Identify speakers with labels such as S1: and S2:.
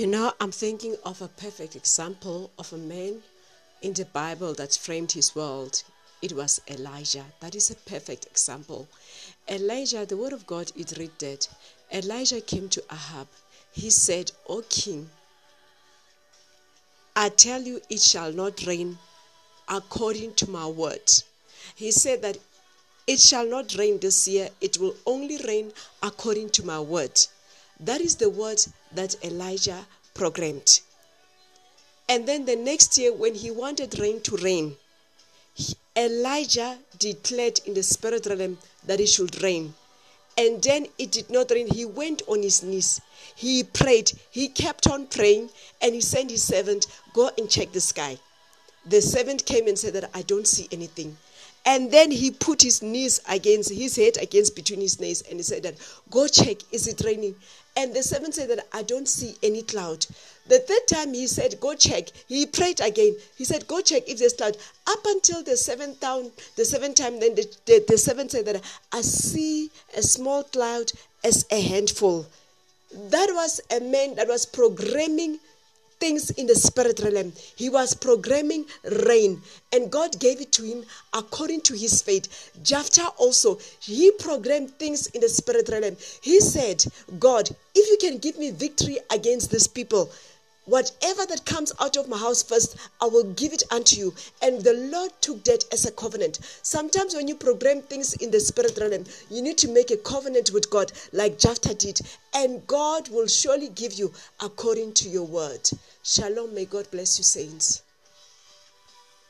S1: You know, I'm thinking of a perfect example of a man in the Bible that framed his world. It was Elijah. That is a perfect example. Elijah, the word of God, it read that Elijah came to Ahab. He said, O king, I tell you, it shall not rain according to my word. He said that it shall not rain this year, it will only rain according to my word. That is the word that Elijah programmed. And then the next year, when he wanted rain to rain, Elijah declared in the spirit realm that it should rain. And then it did not rain. He went on his knees. He prayed. He kept on praying and he sent his servant, Go and check the sky. The servant came and said that I don't see anything. And then he put his knees against his head against between his knees and he said that go check, is it raining? And the servant said that I don't see any cloud. The third time he said, Go check. He prayed again. He said, Go check if there's cloud. Up until the seventh time, the seventh time, then the, the, the servant said that I see a small cloud as a handful. That was a man that was programming things in the spirit realm. He was programming rain, and God gave it to him according to his faith. Jephthah also, he programmed things in the spirit realm. He said, God, if you can give me victory against these people, Whatever that comes out of my house first, I will give it unto you. And the Lord took that as a covenant. Sometimes when you program things in the spirit realm, you need to make a covenant with God, like Jephthah did. And God will surely give you according to your word. Shalom. May God bless you, saints.